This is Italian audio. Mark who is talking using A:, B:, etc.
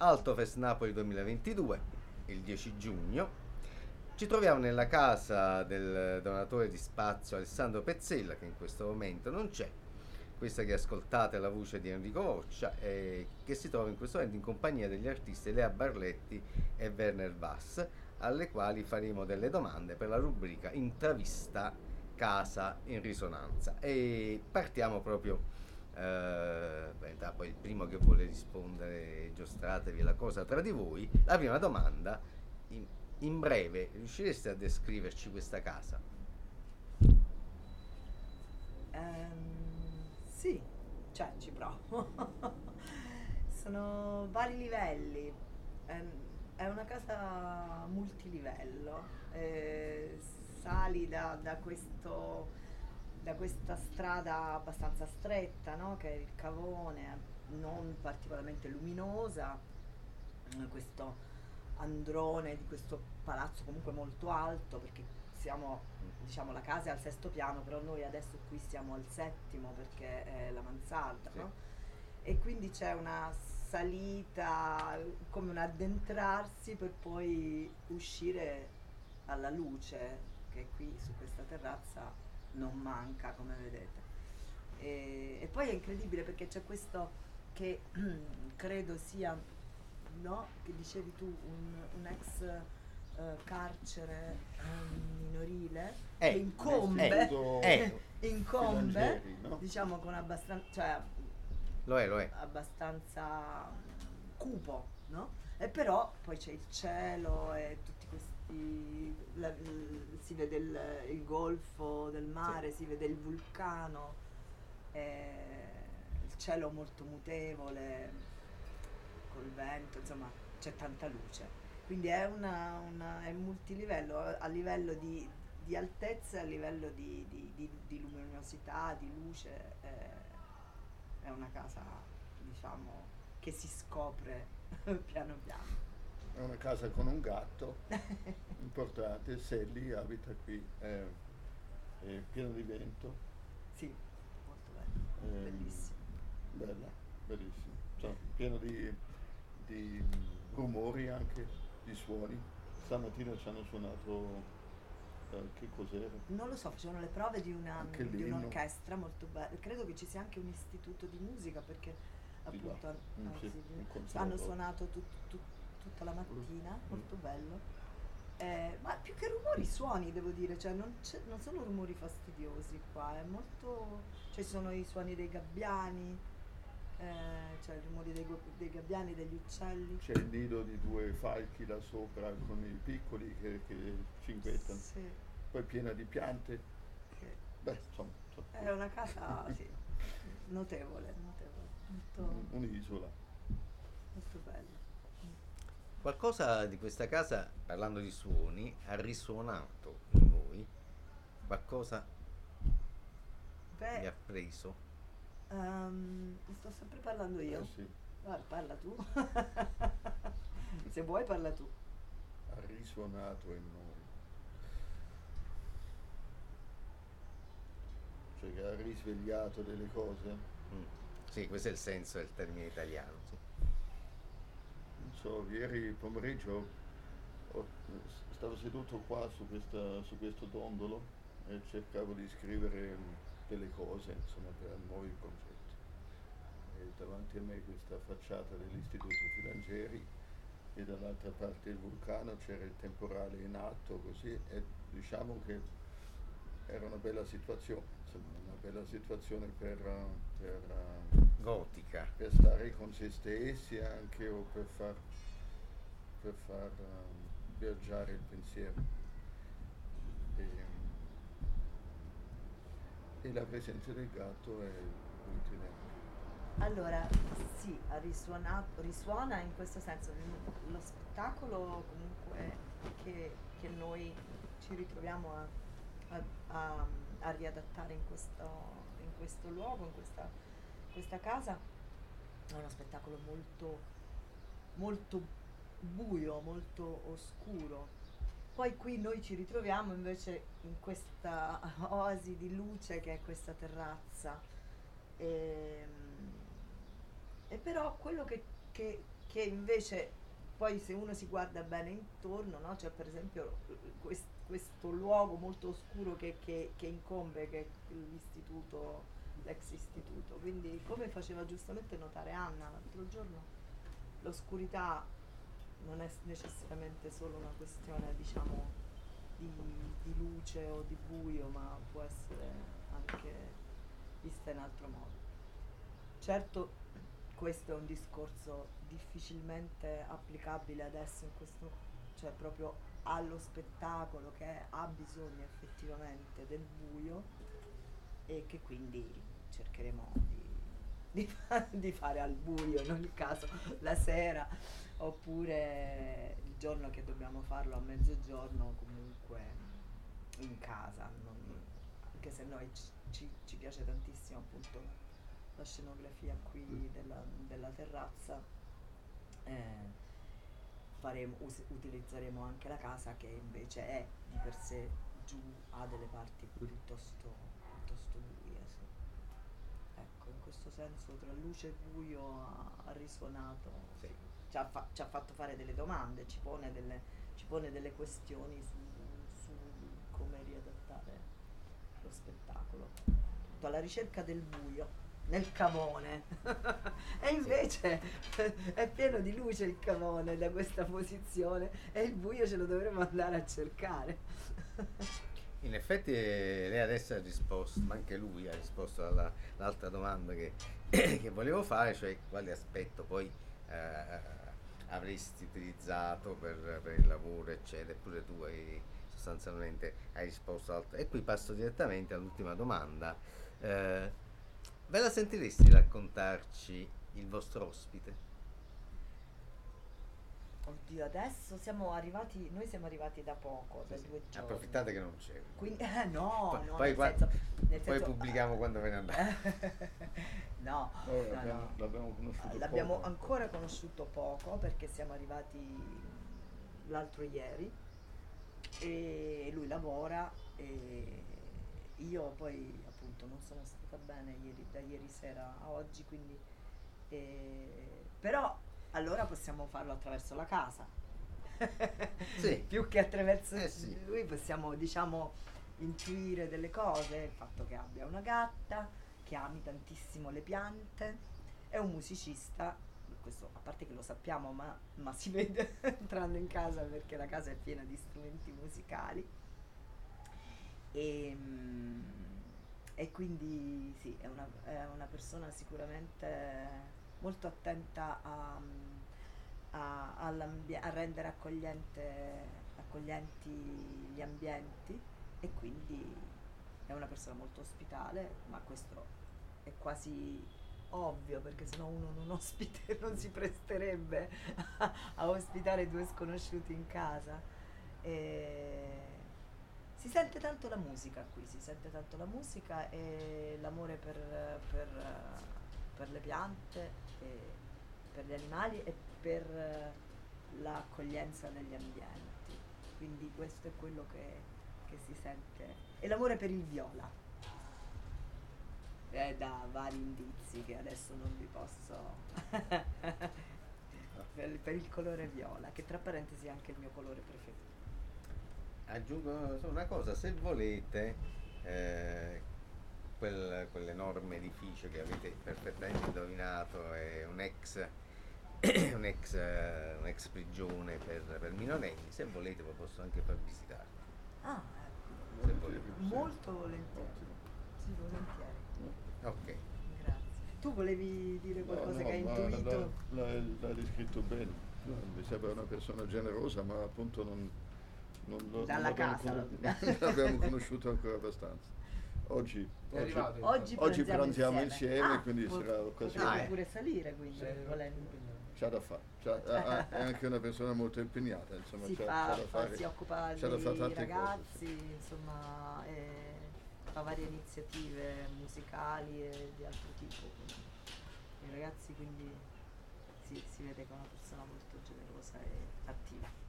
A: Altofest Napoli 2022, il 10 giugno. Ci troviamo nella casa del donatore di spazio Alessandro Pezzella, che in questo momento non c'è. Questa che ascoltate è la voce di Enrico Roccia, eh, che si trova in questo momento in compagnia degli artisti Lea Barletti e Werner Vass, alle quali faremo delle domande per la rubrica Intravista Casa in Risonanza. E partiamo proprio eh, poi il primo che vuole rispondere, giostratevi la cosa tra di voi. La prima domanda, in, in breve, riuscireste a descriverci questa casa?
B: Um, sì, cioè ci provo. Sono vari livelli. Um, è una casa multilivello. Eh, sali da questo da questa strada abbastanza stretta, no? che è il cavone, non particolarmente luminosa, questo androne di questo palazzo comunque molto alto, perché siamo, diciamo, la casa è al sesto piano, però noi adesso qui siamo al settimo perché è la mansarda, sì. no? E quindi c'è una salita, come un addentrarsi per poi uscire alla luce, che qui su questa terrazza non manca come vedete. E, e poi è incredibile perché c'è questo che credo sia, no? che dicevi tu, un, un ex uh, carcere um, minorile eh, che incombe, eh, incombe no? diciamo con abbastanza, cioè,
A: lo è, lo è.
B: abbastanza cupo, no? E però poi c'è il cielo e tutti questi la, si vede il, il, golfo del mare, sì. si vede il vulcano, eh, il cielo molto mutevole, col vento, insomma c'è tanta luce. Quindi è, una, una, è multilivello, a livello di, di altezza, a livello di, di, di, di luminosità, di luce, eh, è una casa diciamo che si scopre piano piano
C: è una casa con un gatto importante, Sally abita qui, è, è pieno di vento.
B: Sì, molto bello, eh, bellissimo.
C: Bella, bellissimo. Cioè, pieno di, di, rumori anche, di suoni. Stamattina ci hanno suonato eh, che cos'era?
B: Non lo so, facevano le prove di, una, di un'orchestra molto bella. Credo che ci sia anche un istituto di musica perché appunto mm, ah, sì, hanno suonato tutto. Tut, tutta la mattina, mm. molto bello. Eh, ma più che rumori, suoni devo dire, cioè non, non, sono rumori fastidiosi qua, è molto... cioè ci sono i suoni dei gabbiani, eh, cioè i rumori dei, dei, gabbiani, degli uccelli.
C: C'è il nido di due falchi là sopra con i piccoli che, che cinguettano, sì. poi piena di piante. Sì. Beh, insomma, insomma.
B: È una casa sì, notevole, notevole. Molto,
C: Un'isola.
B: Molto bella.
A: Qualcosa di questa casa, parlando di suoni, ha risuonato in voi? Qualcosa Beh, vi ha preso?
B: Um, sto sempre parlando io.
C: Eh sì.
B: Guarda, parla tu. Se vuoi parla tu.
C: Ha risuonato in noi. Cioè che ha risvegliato delle cose. Mm.
A: Sì, questo è il senso del termine italiano. Sì
C: so, ieri pomeriggio ho, stavo seduto qua su, questa, su, questo dondolo e cercavo di scrivere delle cose insomma, per nuovi progetti. E davanti a me questa facciata dell'Istituto Filangieri e dall'altra parte il vulcano c'era il temporale in atto così e diciamo che era una bella situazione, insomma, una bella situazione per, per,
A: gotica
C: per stare con se stessi anche o per far, per far um, viaggiare il pensiero. E, e, la presenza del gatto è utile.
B: Allora, sì, ha risuonato, risuona in questo senso. Lo spettacolo comunque che, che noi ci ritroviamo a a, a, riadattare in questo, in questo, luogo, in questa, questa casa. È uno spettacolo molto, molto buio, molto oscuro. Poi qui noi ci ritroviamo invece in questa oasi di luce che è questa terrazza. E, ehm, e però quello che, che, che invece poi se uno si guarda bene intorno, no? c'è per esempio quest, questo luogo molto oscuro che, che, che incombe, che è l'istituto, l'ex istituto. Quindi come faceva giustamente notare Anna l'altro giorno, l'oscurità non è necessariamente solo una questione diciamo di, di luce o di buio, ma può essere anche vista in altro modo. Certo questo è un discorso difficilmente applicabile adesso in questo, cioè proprio allo spettacolo che ha bisogno effettivamente del buio e che quindi cercheremo di, di, di fare al buio in ogni caso la sera oppure il giorno che dobbiamo farlo a mezzogiorno comunque in casa, non, anche se noi ci, ci, ci piace tantissimo appunto la scenografia qui della, della terrazza, eh, faremo, us- utilizzeremo anche la casa che invece è di per sé giù, ha delle parti piuttosto, piuttosto buie. Sì. Ecco, in questo senso tra luce e buio ha, ha risuonato, sì. ci, ha fa- ci, ha fatto fare delle domande, ci pone delle, ci pone delle questioni su, su come riadattare lo spettacolo. Tutto alla ricerca del buio nel cavone. e invece è pieno di luce il cavone da questa posizione e il buio ce lo dovremmo andare a cercare.
A: In effetti eh, lei adesso ha risposto, ma anche lui ha risposto all'altra domanda che, che, volevo fare, cioè quale aspetto poi eh, avresti utilizzato per, per, il lavoro, eccetera, eppure tu hai sostanzialmente hai risposto altro. E qui passo direttamente all'ultima domanda. Eh, Ve la sentiresti raccontarci il vostro ospite?
B: Oddio, adesso siamo arrivati, noi siamo arrivati da poco, da due giorni.
A: Approfittate che non c'è.
B: Quindi, eh, no,
A: poi,
B: no,
A: poi,
B: nel
A: qua,
B: senso, nel
A: poi
B: senso,
A: pubblichiamo quando ve ne andate.
B: no,
C: no,
B: no,
C: l'abbiamo,
B: no.
C: l'abbiamo conosciuto
B: L'abbiamo
C: poco.
B: ancora conosciuto poco perché siamo arrivati l'altro ieri e lui lavora e io poi appunto non sono stata bene ieri, da ieri sera a oggi, quindi eh, però allora possiamo farlo attraverso la casa.
A: Sì.
B: Più che attraverso
A: Eh sì.
B: lui possiamo diciamo intuire delle cose, il fatto che abbia una gatta, che ami tantissimo le piante, è un musicista, questo a parte che lo sappiamo ma, ma si vede entrando in casa perché la casa è piena di strumenti musicali. E, mm, e quindi sì, è una, è una persona sicuramente molto attenta a, a, a rendere accoglienti gli ambienti e quindi è una persona molto ospitale, ma questo è quasi ovvio perché sennò uno non ospite non si presterebbe a, a ospitare due sconosciuti in casa. E si sente tanto la musica qui, si sente tanto la musica e l'amore per, per, per le piante, per gli animali e per l'accoglienza degli ambienti. Quindi questo è quello che, che si sente. E l'amore per il viola. È da vari indizi che adesso non vi posso... per, per il colore viola, che tra parentesi è anche il mio colore preferito
A: aggiungo solo una cosa, se volete eh, quel, quell'enorme edificio che avete perfettamente indovinato è un ex, un ex, un ex prigione per, per, minorenni, se volete ve lo posso anche far visitare.
B: Ah, se volete. molto volentieri. Sì, volentieri.
A: Ok.
B: Grazie. Tu volevi dire qualcosa
C: no, no,
B: che hai intuito?
C: L'hai, l'hai descritto bene. Mi sembra una persona generosa, ma appunto non, non, non
B: dalla casa
C: non l'abbiamo conosciuto ancora abbastanza. Oggi, oggi,
B: oggi,
C: oggi pranziamo insieme, insieme
B: ah,
C: quindi
B: pot-
C: sarà
B: occasione.
C: occasione.
B: pure salire quindi, volendo.
C: C'ha da fare, c'ha, è anche una persona molto impegnata, insomma,
B: si,
C: c'ha,
B: fa,
C: c'ha da fare,
B: si occupa
C: c'ha da fare
B: ragazzi,
C: cose.
B: insomma, fa varie iniziative musicali e di altro tipo. Quindi. I ragazzi quindi si, si vede che è una persona molto generosa e attiva.